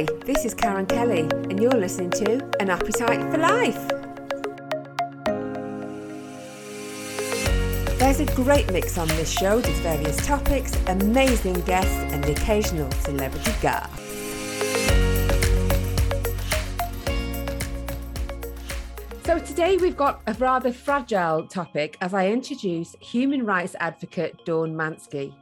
Hi, this is Karen Kelly, and you're listening to An Appetite for Life. There's a great mix on this show with various topics, amazing guests, and the occasional celebrity guest. So, today we've got a rather fragile topic as I introduce human rights advocate Dawn Manske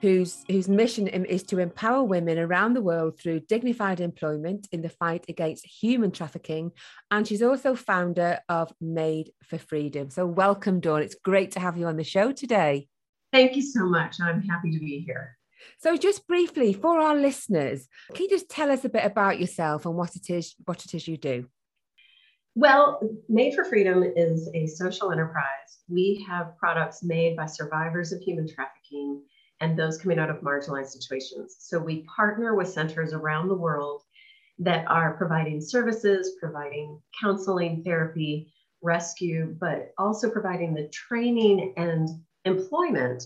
whose, whose mission is to empower women around the world through dignified employment in the fight against human trafficking. And she's also founder of Made for Freedom. So, welcome, Dawn. It's great to have you on the show today. Thank you so much. I'm happy to be here. So, just briefly for our listeners, can you just tell us a bit about yourself and what it is, what it is you do? Well, Made for Freedom is a social enterprise. We have products made by survivors of human trafficking and those coming out of marginalized situations. So we partner with centers around the world that are providing services, providing counseling, therapy, rescue, but also providing the training and employment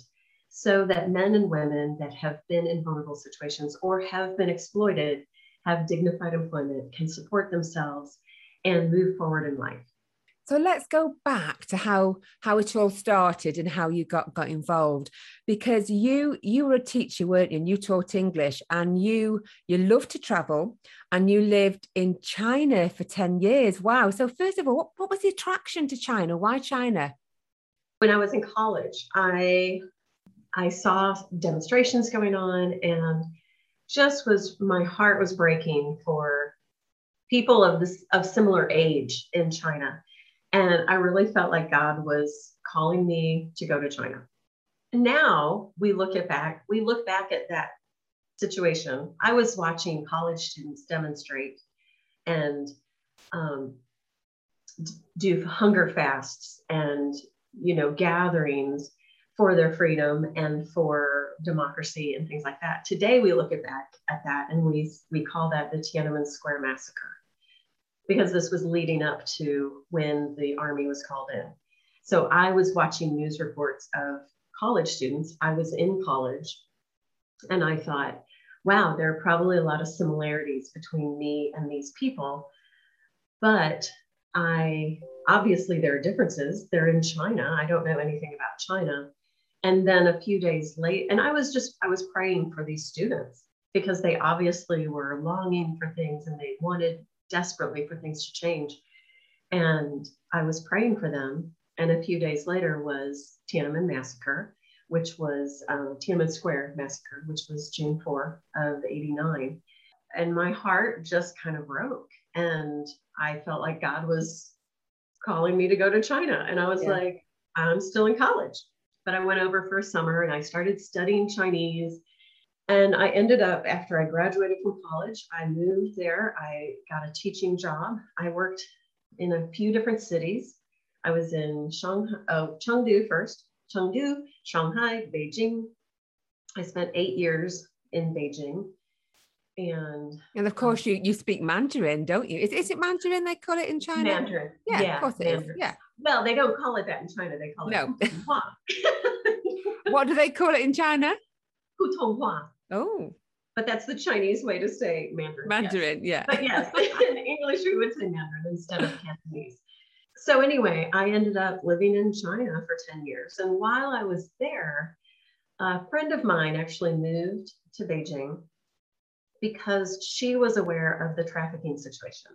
so that men and women that have been in vulnerable situations or have been exploited have dignified employment, can support themselves, and move forward in life. So let's go back to how how it all started and how you got got involved. Because you you were a teacher weren't you? And you taught English and you you loved to travel and you lived in China for 10 years. Wow. So first of all what, what was the attraction to China? Why China? When I was in college I I saw demonstrations going on and just was my heart was breaking for people of this of similar age in China and I really felt like God was calling me to go to China. now we look at back, we look back at that situation. I was watching college students demonstrate and um, do hunger fasts and you know gatherings for their freedom and for democracy and things like that. Today we look at that at that and we we call that the Tiananmen Square massacre because this was leading up to when the Army was called in. So I was watching news reports of college students. I was in college and I thought, wow, there are probably a lot of similarities between me and these people. But I obviously there are differences. They're in China. I don't know anything about China. And then a few days late, and I was just, I was praying for these students because they obviously were longing for things and they wanted desperately for things to change. And I was praying for them. And a few days later was Tiananmen Massacre, which was um, Tiananmen Square Massacre, which was June 4 of 89. And my heart just kind of broke. And I felt like God was calling me to go to China. And I was yeah. like, I'm still in college. But I went over for a summer and I started studying Chinese and I ended up, after I graduated from college, I moved there. I got a teaching job. I worked in a few different cities. I was in Shanghai, oh, Chengdu first, Chengdu, Shanghai, Beijing. I spent eight years in Beijing. And and of course you you speak Mandarin, don't you? Is, is it Mandarin they call it in China? Mandarin. Yeah, yeah of course Mandarin. it is. Yeah. Well, they don't call it that in China. They call it no. what do they call it in China? Putonghua. Oh. But that's the Chinese way to say Mandarin. Mandarin, yes. yeah. But yes, in English we would say Mandarin instead of Cantonese. So anyway, I ended up living in China for 10 years. And while I was there, a friend of mine actually moved to Beijing because she was aware of the trafficking situation.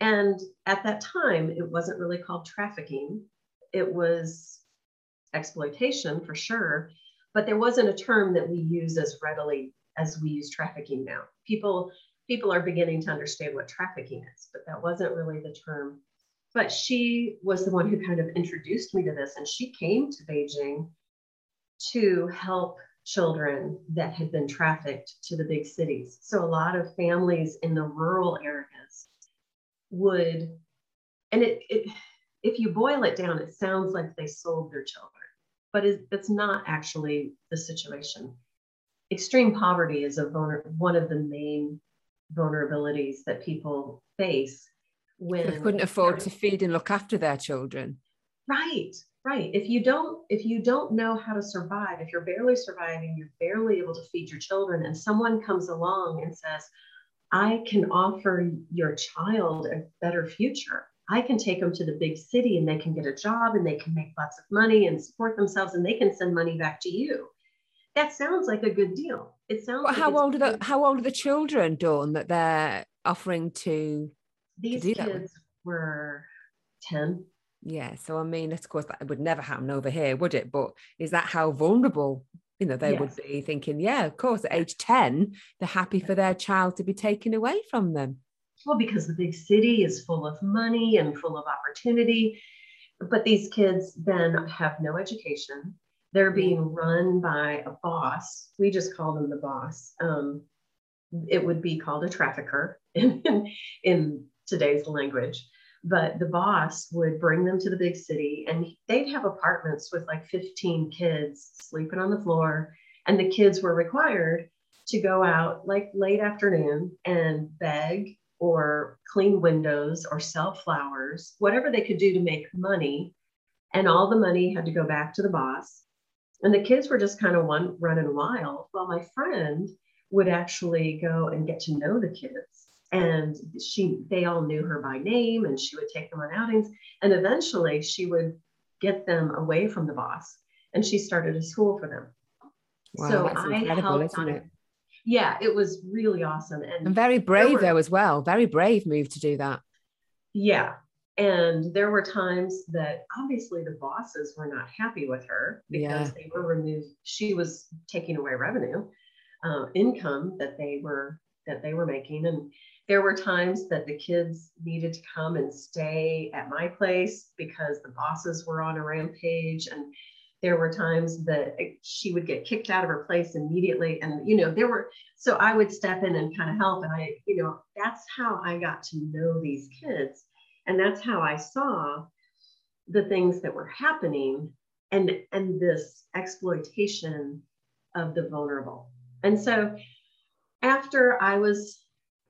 And at that time, it wasn't really called trafficking, it was exploitation for sure but there wasn't a term that we use as readily as we use trafficking now. People people are beginning to understand what trafficking is, but that wasn't really the term. But she was the one who kind of introduced me to this, and she came to Beijing to help children that had been trafficked to the big cities. So a lot of families in the rural areas would, and it, it if you boil it down, it sounds like they sold their children but it's not actually the situation. Extreme poverty is a vulner- one of the main vulnerabilities that people face when they couldn't afford to feed and look after their children. Right, right. If you don't, if you don't know how to survive, if you're barely surviving, you're barely able to feed your children, and someone comes along and says, I can offer your child a better future. I can take them to the big city and they can get a job and they can make lots of money and support themselves and they can send money back to you. That sounds like a good deal. It sounds. Well, like how old are the. How old are the children, Dawn, that they're offering to? These that kids were ten. Yeah. So I mean, of course, that would never happen over here, would it? But is that how vulnerable? You know, they would be thinking, yeah, of course, at age 10, they're happy for their child to be taken away from them. Well, because the big city is full of money and full of opportunity. But these kids then have no education. They're being run by a boss. We just call them the boss. Um, it would be called a trafficker in, in today's language. But the boss would bring them to the big city and they'd have apartments with like 15 kids sleeping on the floor. And the kids were required to go out like late afternoon and beg or clean windows or sell flowers, whatever they could do to make money. And all the money had to go back to the boss. And the kids were just kind of one running wild. Well, my friend would actually go and get to know the kids. And she they all knew her by name and she would take them on outings. And eventually she would get them away from the boss. And she started a school for them. Wow, so that's I helped isn't on it? Yeah, it was really awesome. And And very brave, were- though, as well. Very brave move to do that. Yeah. And there were times that obviously the bosses were not happy with her because Yeah. they were removed. She was taking away revenue, uh, income that they were that they were making. And there were times that the kids needed to come and stay at my place because the bosses were on a rampage. And there were times that she would get kicked out of her place immediately. And, you know, there were, so I would step in and kind of help. And I, you know, that's how I got to know these kids. And that's how I saw the things that were happening and, and this exploitation of the vulnerable. And so after I was,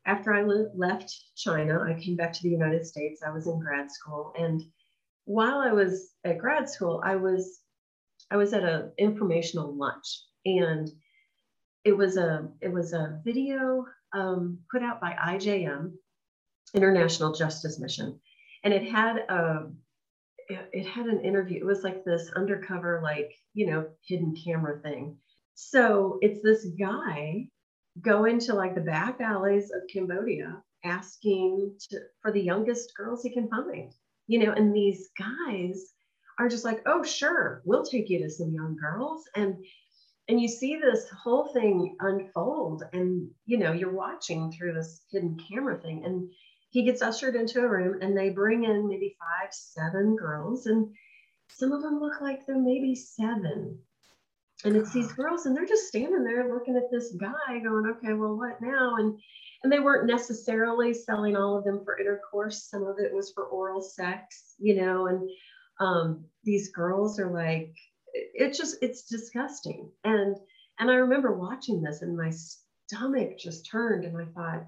after I left China, I came back to the United States. I was in grad school. And while I was at grad school, I was I was at an informational lunch and it was a it was a video um, put out by IJM, International Justice Mission, and it had a it, it had an interview. It was like this undercover, like you know, hidden camera thing. So it's this guy going to like the back alleys of Cambodia asking to, for the youngest girls he can find, you know, and these guys are just like, oh, sure, we'll take you to some young girls. And and you see this whole thing unfold, and you know, you're watching through this hidden camera thing. And he gets ushered into a room and they bring in maybe five, seven girls, and some of them look like they're maybe seven. And it's these girls, and they're just standing there looking at this guy, going, okay, well, what now? And and they weren't necessarily selling all of them for intercourse. Some of it was for oral sex, you know, and um, these girls are like it's just it's disgusting. And and i remember watching this and my stomach just turned and i thought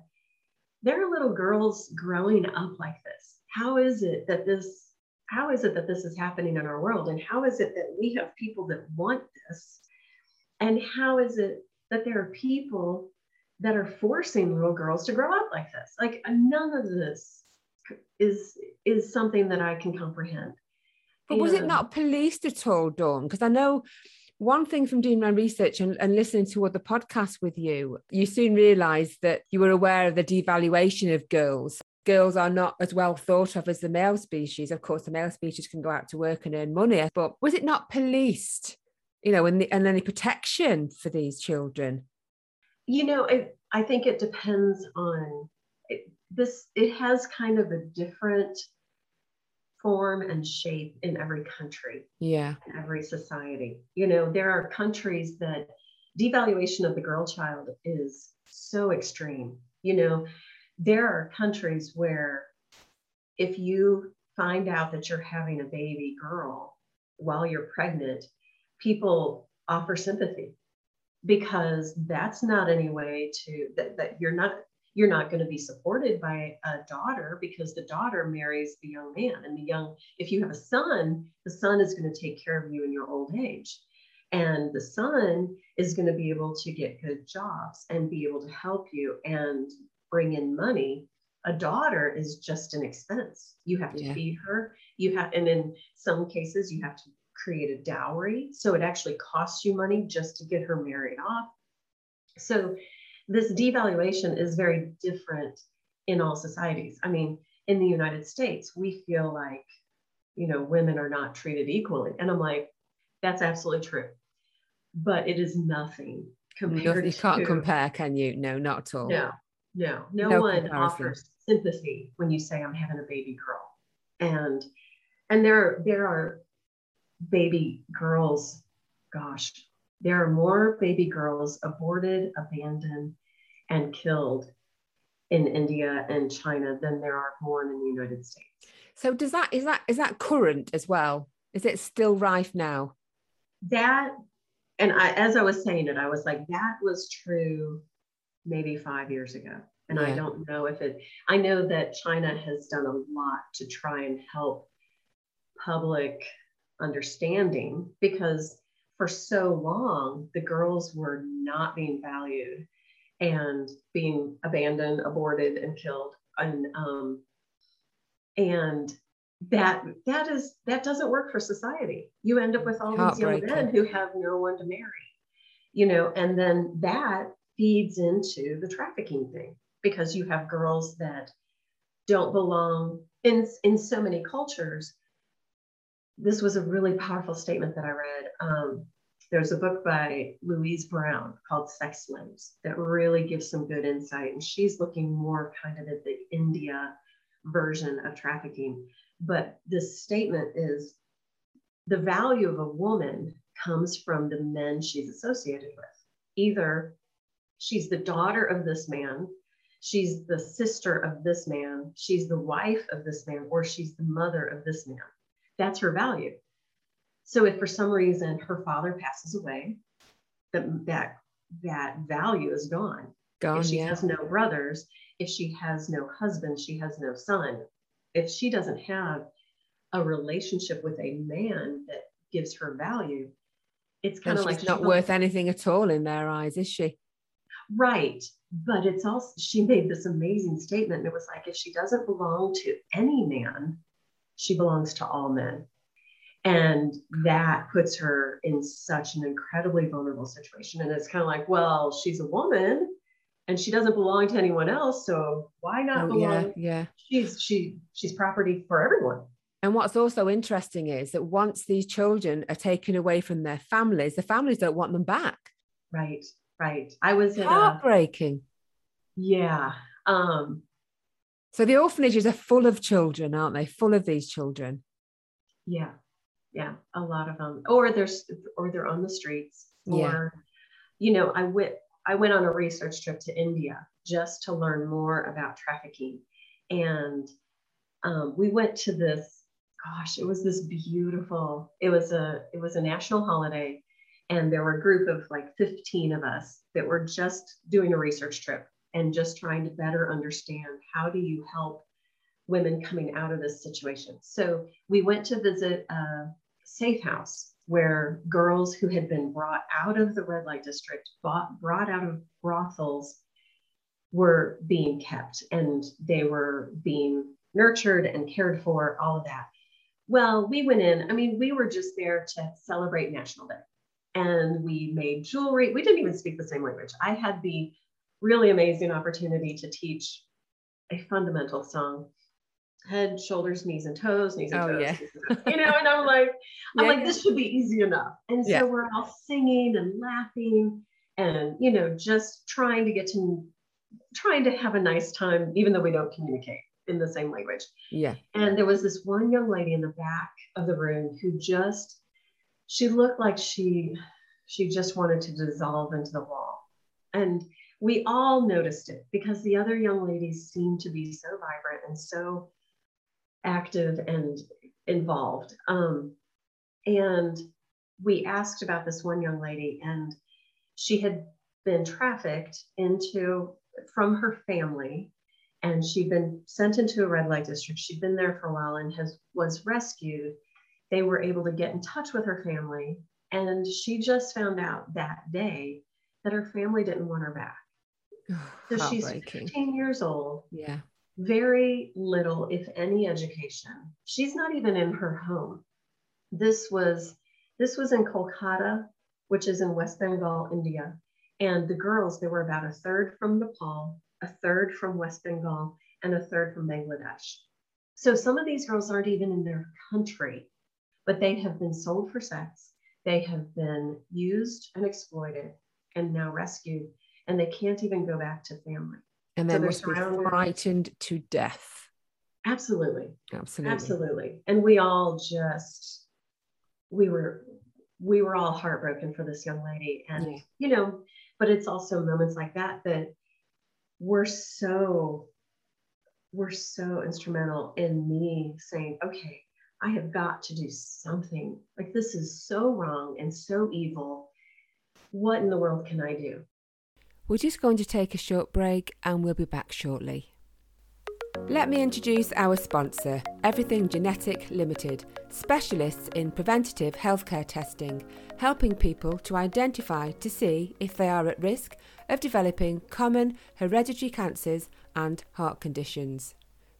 there are little girls growing up like this. How is it that this how is it that this is happening in our world? And how is it that we have people that want this? And how is it that there are people that are forcing little girls to grow up like this? Like none of this is is something that i can comprehend But was it not policed at all, Dawn? Because I know one thing from doing my research and, and listening to other podcasts with you, you soon realised that you were aware of the devaluation of girls. Girls are not as well thought of as the male species. Of course, the male species can go out to work and earn money, but was it not policed? You know, and, the, and any protection for these children? you know it, i think it depends on it, this it has kind of a different form and shape in every country Yeah. in every society you know there are countries that devaluation of the girl child is so extreme you know there are countries where if you find out that you're having a baby girl while you're pregnant people offer sympathy because that's not any way to that, that you're not you're not going to be supported by a daughter because the daughter marries the young man and the young if you have a son the son is going to take care of you in your old age. And the son is going to be able to get good jobs and be able to help you and bring in money. A daughter is just an expense. You have to Yeah. feed her. You have and in some cases you have to create a dowry. So it actually costs you money just to get her married off. So this devaluation is very different in all societies i mean in the united states we feel like you know women are not treated equally and i'm like that's absolutely true but it is nothing compared you can't to compare, can you? No, not at all. no, no, no, No one comparison. offers sympathy when you say I'm having a baby girl. And and there there are baby girls, gosh, there are more baby girls aborted, abandoned, and killed in India and China than there are born in the United States. So does that is that is that current as well? Is it still rife now? That and I as I was saying it, I was like, that was true maybe five years ago. And I don't know if it, I know that China has done a lot to try and help public understanding because for so long, the girls were not being valued and being abandoned, aborted, and killed. And, um, and that that is that doesn't work for society. You end up with all these young men who have no one to marry, you know, and then that feeds into the trafficking thing because you have girls that don't belong in in so many cultures. This was a really powerful statement that I read. Um, there's a book by Louise Brown called Sex Slaves that really gives some good insight, and she's looking more kind of at the India version of trafficking. But this statement is the value of a woman comes from the men she's associated with. Either she's the daughter of this man, she's the sister of this man, she's the wife of this man, or she's the mother of this man. That's her value. So if for some reason her father passes away, that that, that value is gone Gone, if she yeah. has no brothers, if she has no husband, she has no son. If she doesn't have a relationship with a man that gives her value, it's And kind of she's like not worth anything at all in their eyes, is she? right. But it's also she made this amazing statement. And it was like if she doesn't belong to any man, she belongs to all men. And that puts her in such an incredibly vulnerable situation. And it's kind of like, well, she's a woman and she doesn't belong to anyone else. So why not Oh, belong? yeah, yeah. She's she she's property for everyone. And what's also interesting is that once these children are taken away from their families, the families don't want them back. Right, right. I was at a, Heartbreaking. yeah. Um, So the orphanages are full of children, aren't they? Full of these children. yeah, yeah, a lot of them. Or there's or they're on the streets. Yeah. Or, you know, I went I went on a research trip to India just to learn more about trafficking. And um, we went to this, gosh, it was this beautiful, it was a it was a national holiday. And there were a group of like 15 of us that were just doing a research trip and just trying to better understand how do you help women coming out of this situation. So we went to visit a safe house where girls who had been brought out of the red light district, bought, brought out of brothels, were being kept and they were being nurtured and cared for, all of that. Well, we went in, I mean, we were just there to celebrate National Day and we made jewelry. We didn't even speak the same language. I had the really amazing opportunity to teach a fundamental song head, shoulders, knees, and toes, knees and Oh, toes. yeah. and. You know, and I'm like, I'm Yeah, like, this should be easy enough. And so Yeah. we're all singing and laughing and, you know, just trying to get to, trying to have a nice time, even though we don't communicate in the same language. Yeah. And there was this one young lady in the back of the room who just, she looked like she, she just wanted to dissolve into the wall. And we all noticed it because the other young ladies seemed to be so vibrant and so active and involved. Um, and we asked about this one young lady, and she had been trafficked into from her family, and she'd been sent into a red light district. She'd been there for a while and has was rescued. They were able to get in touch with her family, and she just found out that day that her family didn't want her back. So she's 15 years old. Yeah. Very little, if any, education. She's not even in her home. This was this was in Kolkata, which is in West Bengal, India. And the girls, there were about a third from Nepal, a third from West Bengal, and a third from Bangladesh. So some of these girls aren't even in their country, but they have been sold for sex. They have been used and exploited and now rescued, and they can't even go back to family. And they must be frightened to death. Absolutely. Absolutely. Absolutely. And we all just, we were, we were all heartbroken for this young lady. And, yeah. you know, but it's also moments like that that we're so we're so instrumental in me saying, okay, I have got to do something. Like, this is so wrong and so evil. What in the world can I do? We're just going to take a short break and we'll be back shortly. Let me introduce our sponsor, Everything Genetic Limited, specialists in preventative healthcare testing, helping people to identify to see if they are at risk of developing common hereditary cancers and heart conditions.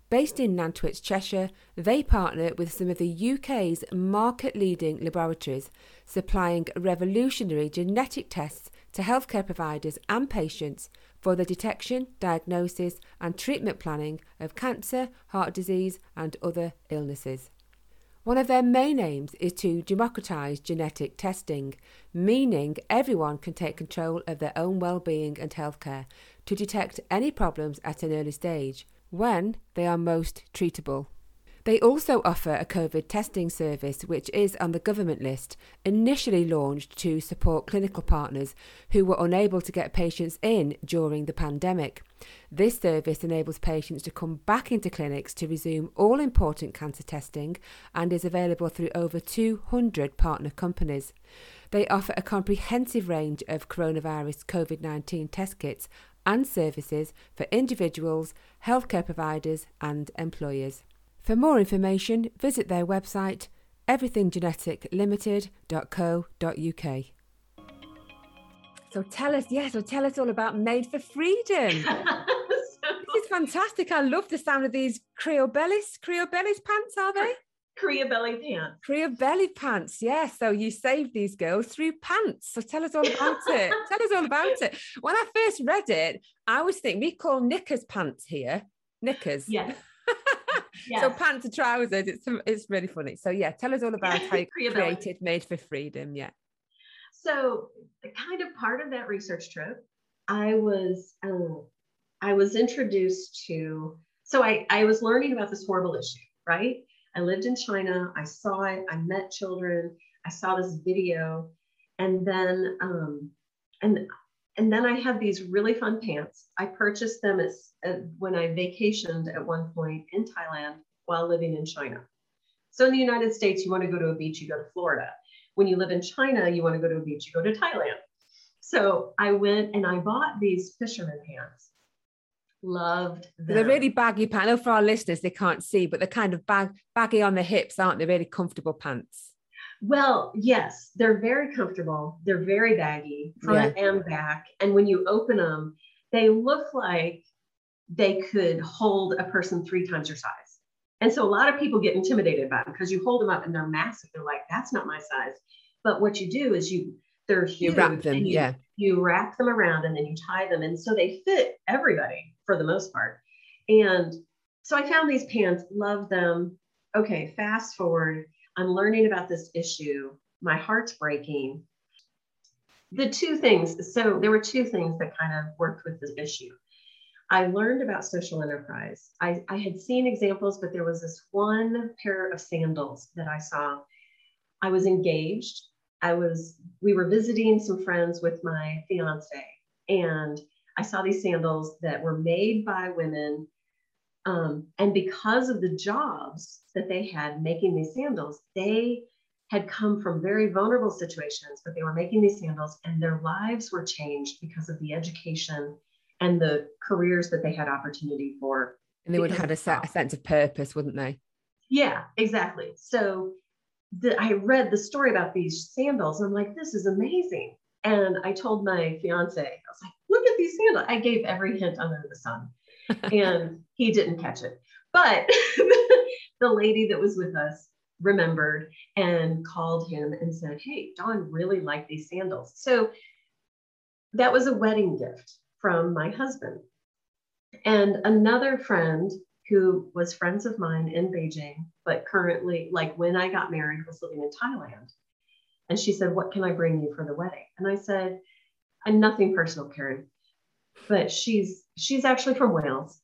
Based in Nantwich, Cheshire, they partner with some of the UK's market leading laboratories, supplying revolutionary genetic tests to healthcare providers and patients for the detection, diagnosis, and treatment planning of cancer, heart disease, and other illnesses. One of their main aims is to democratise genetic testing, meaning everyone can take control of their own well-being and healthcare to detect any problems at an early stage when they are most treatable. They also offer a COVID testing service, which is on the government list, initially launched to support clinical partners who were unable to get patients in during the pandemic. This service enables patients to come back into clinics to resume all important cancer testing and is available through over 200 partner companies. They offer a comprehensive range of coronavirus COVID 19 test kits and services for individuals, healthcare providers, and employers. For more information, visit their website everythinggeneticlimited.co.uk. So tell us, yeah, so tell us all about Made for Freedom. so, this is fantastic. I love the sound of these Creobellis. Creobellis pants, are they? Creobelly pants. Creobelly pants, yes. Yeah. So you saved these girls through pants. So tell us all about it. tell us all about it. When I first read it, I was thinking we call knickers pants here. Knickers. Yes. Yes. So pants and trousers. It's it's really funny. So yeah, tell us all about how you created Made for Freedom. Yeah. So kind of part of that research trip, I was um, I was introduced to. So I I was learning about this horrible issue, right? I lived in China. I saw it. I met children. I saw this video, and then um, and and then I had these really fun pants. I purchased them as, as, when I vacationed at one point in Thailand while living in China. So in the United States, you want to go to a beach, you go to Florida. When you live in China, you want to go to a beach, you go to Thailand. So I went and I bought these fisherman pants. Loved them. They're really baggy pants. I know For our listeners, they can't see, but they're kind of bag, baggy on the hips, aren't they? Really comfortable pants. Well, yes, they're very comfortable. They're very baggy, front yeah. and back. And when you open them, they look like they could hold a person three times your size. And so a lot of people get intimidated by them because you hold them up and they're massive. They're like, that's not my size. But what you do is you they're huge. You wrap them, you, yeah. You wrap them around and then you tie them. And so they fit everybody for the most part. And so I found these pants, love them. Okay, fast forward I'm learning about this issue. My heart's breaking. The two things, so there were two things that kind of worked with this issue. I learned about social enterprise. I, I had seen examples, but there was this one pair of sandals that I saw. I was engaged. I was, we were visiting some friends with my fiance, and I saw these sandals that were made by women um, and because of the jobs that they had making these sandals, they had come from very vulnerable situations, but they were making these sandals and their lives were changed because of the education and the careers that they had opportunity for. And they would have had a, set, a sense of purpose, wouldn't they? Yeah, exactly. So the, I read the story about these sandals. And I'm like, this is amazing. And I told my fiance, I was like, look at these sandals. I gave every hint under the sun and he didn't catch it. But the lady that was with us remembered and called him and said, Hey, Dawn really liked these sandals. So that was a wedding gift from my husband. And another friend who was friends of mine in Beijing, but currently, like when I got married, was living in Thailand. And she said, What can I bring you for the wedding? And I said, I'm nothing personal, Karen, but she's she's actually from Wales.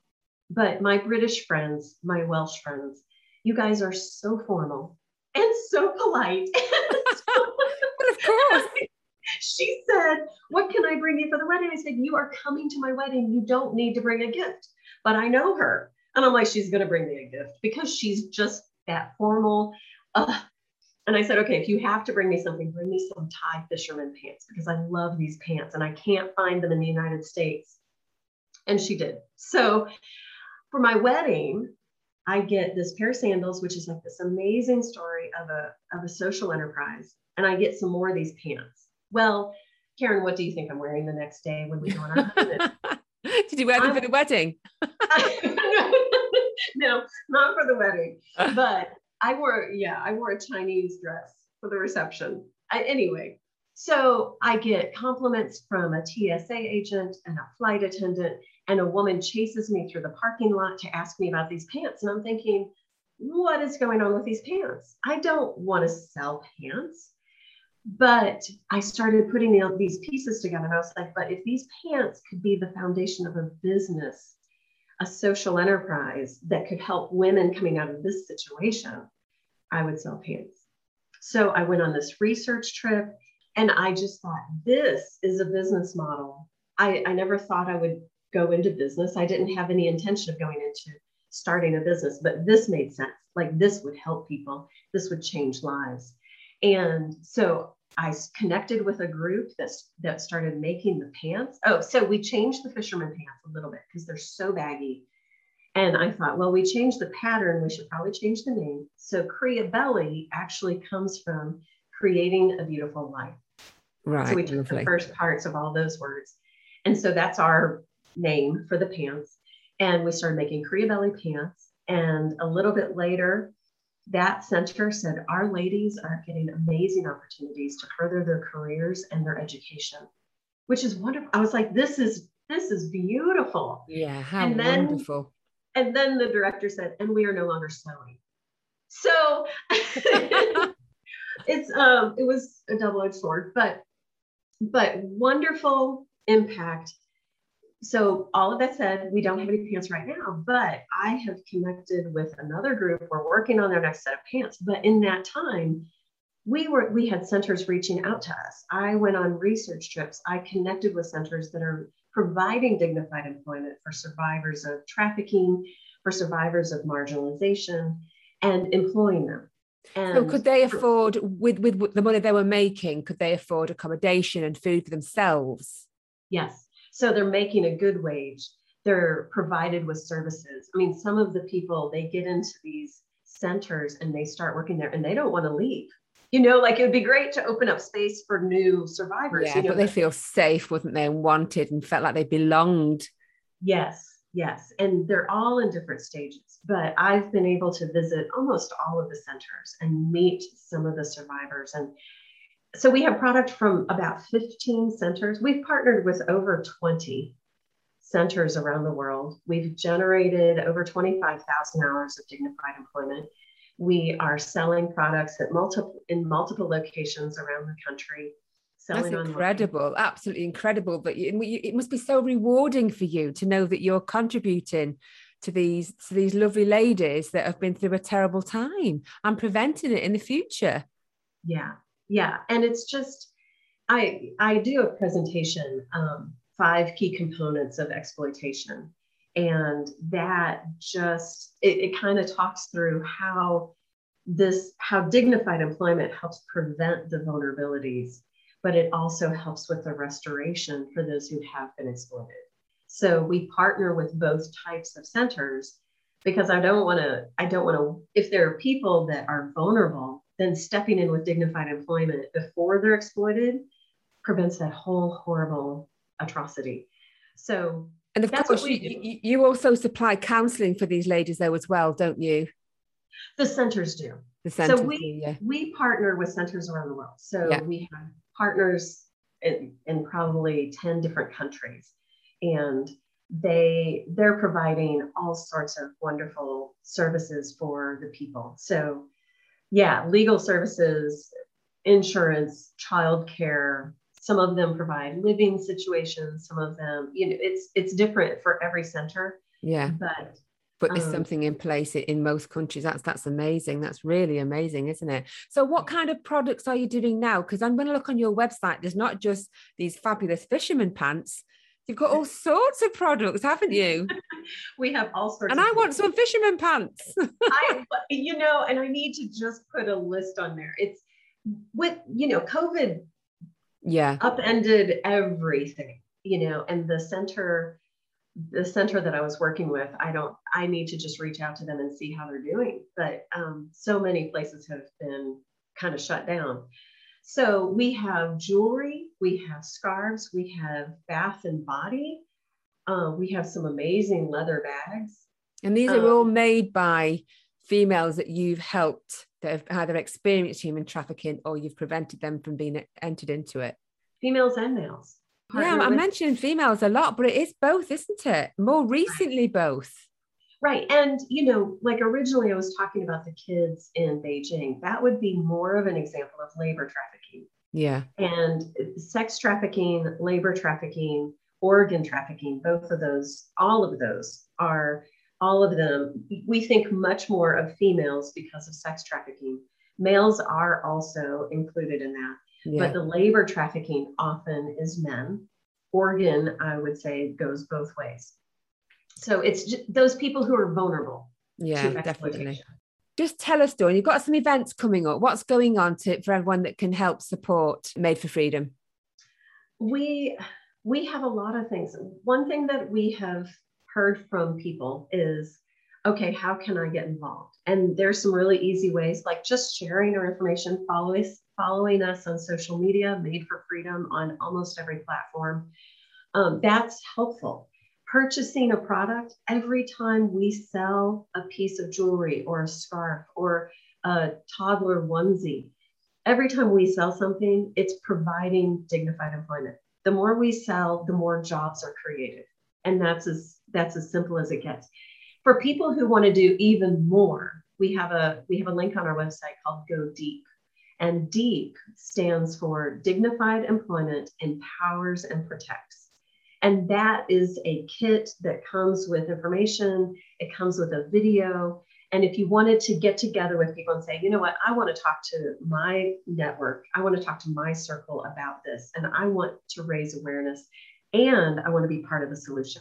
But my British friends, my Welsh friends, you guys are so formal and so polite. but of course. she said, What can I bring you for the wedding? I said, You are coming to my wedding. You don't need to bring a gift. But I know her. And I'm like, She's going to bring me a gift because she's just that formal. Uh, and I said, Okay, if you have to bring me something, bring me some Thai fisherman pants because I love these pants and I can't find them in the United States. And she did. So for my wedding, I get this pair of sandals, which is like this amazing story of a, of a social enterprise. And I get some more of these pants. Well, Karen, what do you think I'm wearing the next day when we go on our honeymoon? Did you wear them I'm, for the wedding? no, not for the wedding. But I wore, yeah, I wore a Chinese dress for the reception. I, anyway, so I get compliments from a TSA agent and a flight attendant, and a woman chases me through the parking lot to ask me about these pants. And I'm thinking, what is going on with these pants? I don't want to sell pants. But I started putting these pieces together, and I was like, but if these pants could be the foundation of a business, a social enterprise that could help women coming out of this situation, I would sell pants. So I went on this research trip and I just thought, this is a business model. I, I never thought I would go into business. I didn't have any intention of going into starting a business, but this made sense. Like this would help people, this would change lives. And so I connected with a group that's, that started making the pants. Oh, so we changed the fisherman pants a little bit because they're so baggy. And I thought, well, we changed the pattern, we should probably change the name. So Kriya Belly actually comes from creating a beautiful life. Right. So we took lovely. the first parts of all those words. And so that's our name for the pants. And we started making Korea Belly pants. And a little bit later, that center said our ladies are getting amazing opportunities to further their careers and their education, which is wonderful. I was like, this is this is beautiful. Yeah, how and then, wonderful. And then the director said, and we are no longer sewing. So it's um it was a double-edged sword, but but wonderful impact. So all of that said, we don't have any pants right now, but I have connected with another group. We're working on their next set of pants. But in that time, we were we had centers reaching out to us. I went on research trips. I connected with centers that are providing dignified employment for survivors of trafficking, for survivors of marginalization, and employing them. And so could they afford with with the money they were making, could they afford accommodation and food for themselves? Yes. So they're making a good wage. They're provided with services. I mean, some of the people they get into these centers and they start working there and they don't want to leave. You know, like it would be great to open up space for new survivors. Yeah, you know, but they feel safe, wouldn't they, and wanted and felt like they belonged. Yes, yes. And they're all in different stages. But I've been able to visit almost all of the centers and meet some of the survivors. And so we have product from about 15 centers. We've partnered with over 20 centers around the world. We've generated over 25,000 hours of dignified employment. We are selling products at multiple in multiple locations around the country. That's incredible, online. absolutely incredible. But you, it must be so rewarding for you to know that you're contributing to these to these lovely ladies that have been through a terrible time and preventing it in the future. Yeah, yeah, and it's just I I do a presentation, um, five key components of exploitation, and that just it, it kind of talks through how this how dignified employment helps prevent the vulnerabilities but it also helps with the restoration for those who have been exploited. So we partner with both types of centers because I don't want to, I don't want to, if there are people that are vulnerable, then stepping in with dignified employment before they're exploited prevents that whole horrible atrocity. So, and of course, you, you, you also supply counseling for these ladies, though, as well, don't you? The centers do. The centers so we, do, yeah. we partner with centers around the world. So Yeah. we have partners in, in probably 10 different countries. And they they're providing all sorts of wonderful services for the people. So yeah, legal services, insurance, childcare. Some of them provide living situations. Some of them, you know, it's it's different for every center. Yeah. But but there's Um, something in place in most countries. That's that's amazing. That's really amazing, isn't it? So, what kind of products are you doing now? Because I'm going to look on your website. There's not just these fabulous fisherman pants. You've got all sorts of products, haven't you? we have all sorts. And I want some fisherman pants. I, you know, and I need to just put a list on there. It's with, you know, COVID yeah, upended everything, you know, and the center, the center that I was working with, I don't, I need to just reach out to them and see how they're doing. But um, so many places have been kind of shut down. So we have jewelry, we have scarves, we have bath and body. Uh, we have some amazing leather bags. and these are all Um, made by females that you've helped that have either experienced human trafficking or you've prevented them from being entered into it. females and males. Yeah, I'm with- mentioning females a lot, but it is both, isn't it? More recently, both. Right. And, you know, like originally I was talking about the kids in Beijing. That would be more of an example of labor trafficking. Yeah, And sex trafficking, labor trafficking, organ trafficking, both of those, all of those are, all of them, we think much more of females because of sex trafficking. Males are also included in that. yeah. But the labor trafficking often is men. Organ, I would say, goes both ways. So it's ju- those people who are vulnerable Yeah, definitely. Just tell us, Dawn, you've got some events coming up. What's going on to, for everyone that can help support Made for Freedom? We we have a lot of things. One thing that we have heard from people is, okay, how can I get involved? And there's some really easy ways, like just sharing our information, follow us, following us on social media, Made for Freedom on almost every platform. Um, that's helpful. Purchasing a product every time we sell a piece of jewelry or a scarf or a toddler onesie, every time we sell something, it's providing dignified employment. The more we sell, the more jobs are created. And that's as that's as simple as it gets. For people who want to do even more, we have a we have a link on our website called Go Deep. And DEEP stands for Dignified Employment Empowers and Protects. And that is a kit that comes with information, it comes with a video. And if you wanted to get together with people and say, you know what, I want to talk to my network, I want to talk to my circle about this, and I want to raise awareness, and I want to be part of the solution.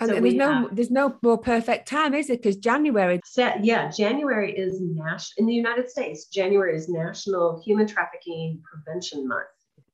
And So there's no have- there's no more perfect time, is it? Because January, Set, yeah, January is national in the United States. January is National Human Trafficking Prevention Month.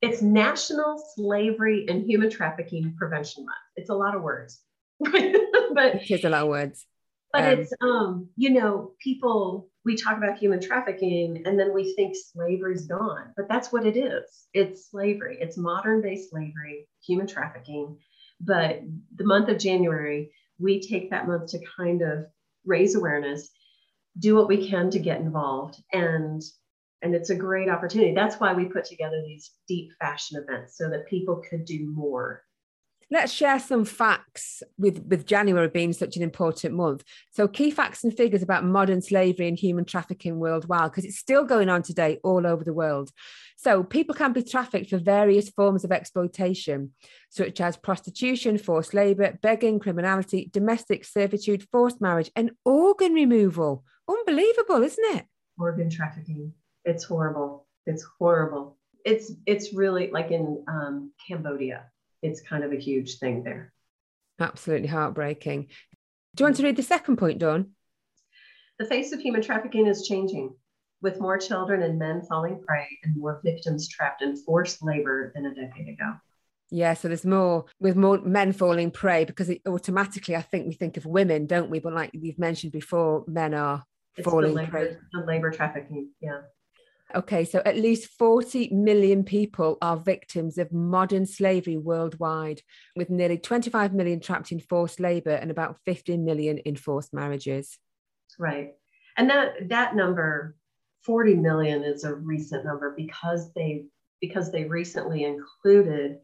It's National Slavery and Human Trafficking Prevention Month. It's a lot of words, but it is a lot of words. but Um, it's um you know people we talk about human trafficking and then we think slavery's gone but that's what it is it's slavery it's modern day slavery human trafficking but the month of january we take that month to kind of raise awareness do what we can to get involved and and it's a great opportunity that's why we put together these deep fashion events so that people could do more Let's share some facts with, with January being such an important month. So, key facts and figures about modern slavery and human trafficking worldwide, because it's still going on today all over the world. So, people can be trafficked for various forms of exploitation, such as prostitution, forced labor, begging, criminality, domestic servitude, forced marriage, and organ removal. Unbelievable, isn't it? organ trafficking. It's horrible. It's horrible. It's it's really like in um, Cambodia. It's kind of a huge thing there. Absolutely heartbreaking. Do you want to read the second point, Dawn? The face of human trafficking is changing, with more children and men falling prey and more victims trapped in forced labor than a decade ago. Yeah, so there's more with more men falling prey because it automatically, I think we think of women, don't we? But like you've mentioned before, men are It's the falling prey. the labor trafficking. Yeah. Okay, so at least 40 million people are victims of modern slavery worldwide, with nearly 25 million trapped in forced labor and about 15 million in forced marriages. Right. And that that number 40 million is a recent number because they because they recently included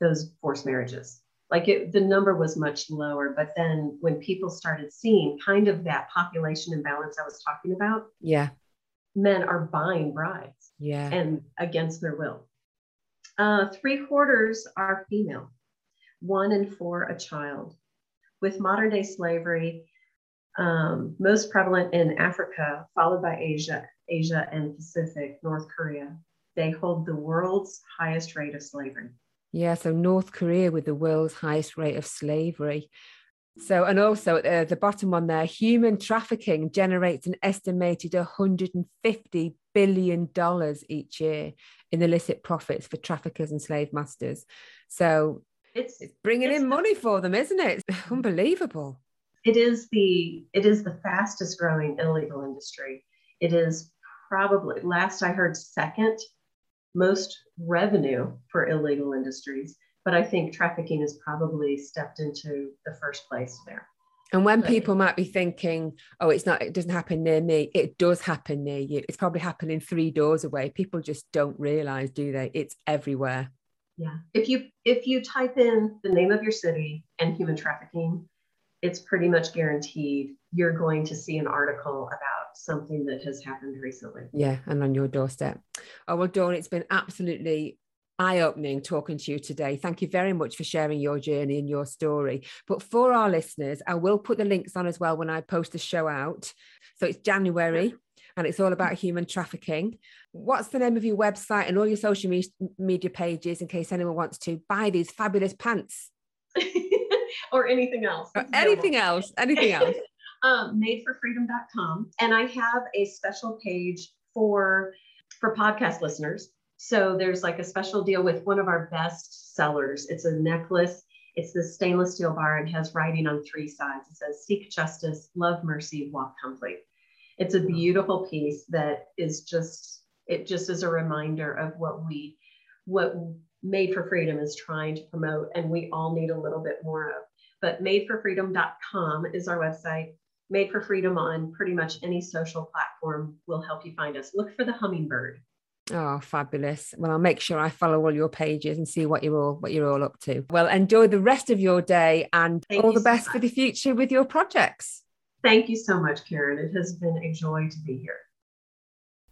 those forced marriages. Like it, the number was much lower, but then when people started seeing kind of that population imbalance I was talking about, yeah, men are buying brides, yeah, and against their will. Uh, three quarters are female, one in four a child. With modern day slavery, um, most prevalent in Africa, followed by Asia, Asia and Pacific, North Korea. They hold the world's highest rate of slavery. Yeah, so North Korea with the world's highest rate of slavery. So, and also uh, the bottom one there, human trafficking generates an estimated $150 billion each year in illicit profits for traffickers and slave masters. So it's, it's bringing it's, in money for them, isn't it? It's unbelievable. It is the it is the fastest growing illegal industry. It is probably last I heard second most revenue for illegal industries, but I think trafficking has probably stepped into the first place there. And when people might be thinking, oh, it's not, it doesn't happen near me, it does happen near you. It's probably happening three doors away. People just don't realize, do they? It's everywhere. Yeah. If you if you type in the name of your city and human trafficking, it's pretty much guaranteed you're going to see an article about something that has happened recently. Yeah, and on your doorstep. Oh, well, Dawn, it's been absolutely eye opening talking to you today. Thank you very much for sharing your journey and your story. But for our listeners, I will put the links on as well when I post the show out. So it's January and it's all about human trafficking. What's the name of your website and all your social me- media pages in case anyone wants to buy these fabulous pants? or anything else. Or anything else. Anything else um, madeforfreedom.com. And I have a special page for for podcast listeners. So there's like a special deal with one of our best sellers. It's a necklace. It's the stainless steel bar and has writing on three sides. It says seek justice, love mercy, walk humbly. It's a hmm. beautiful piece that is just it just is a reminder of what we what Made for Freedom is trying to promote and we all need a little bit more of. But madeforfreedom.com is our website. Made for Freedom on pretty much any social platform will help you find us. Look for the hummingbird. Oh, fabulous. Well, I'll make sure I follow all your pages and see what you're all what you're all up to. Well, enjoy the rest of your day and Thank all the best so for the future with your projects. Thank you so much, Karen. It has been a joy to be here.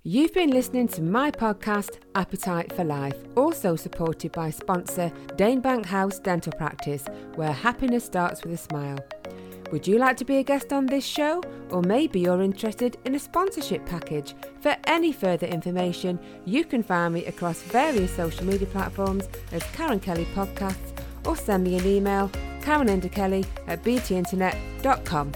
You've been listening to my podcast, Appetite for Life, also supported by sponsor Danebank House Dental Practice, where happiness starts with a smile. Would you like to be a guest on this show? Or maybe you're interested in a sponsorship package? For any further information, you can find me across various social media platforms as Karen Kelly Podcasts or send me an email, karenenderkelly at btinternet.com.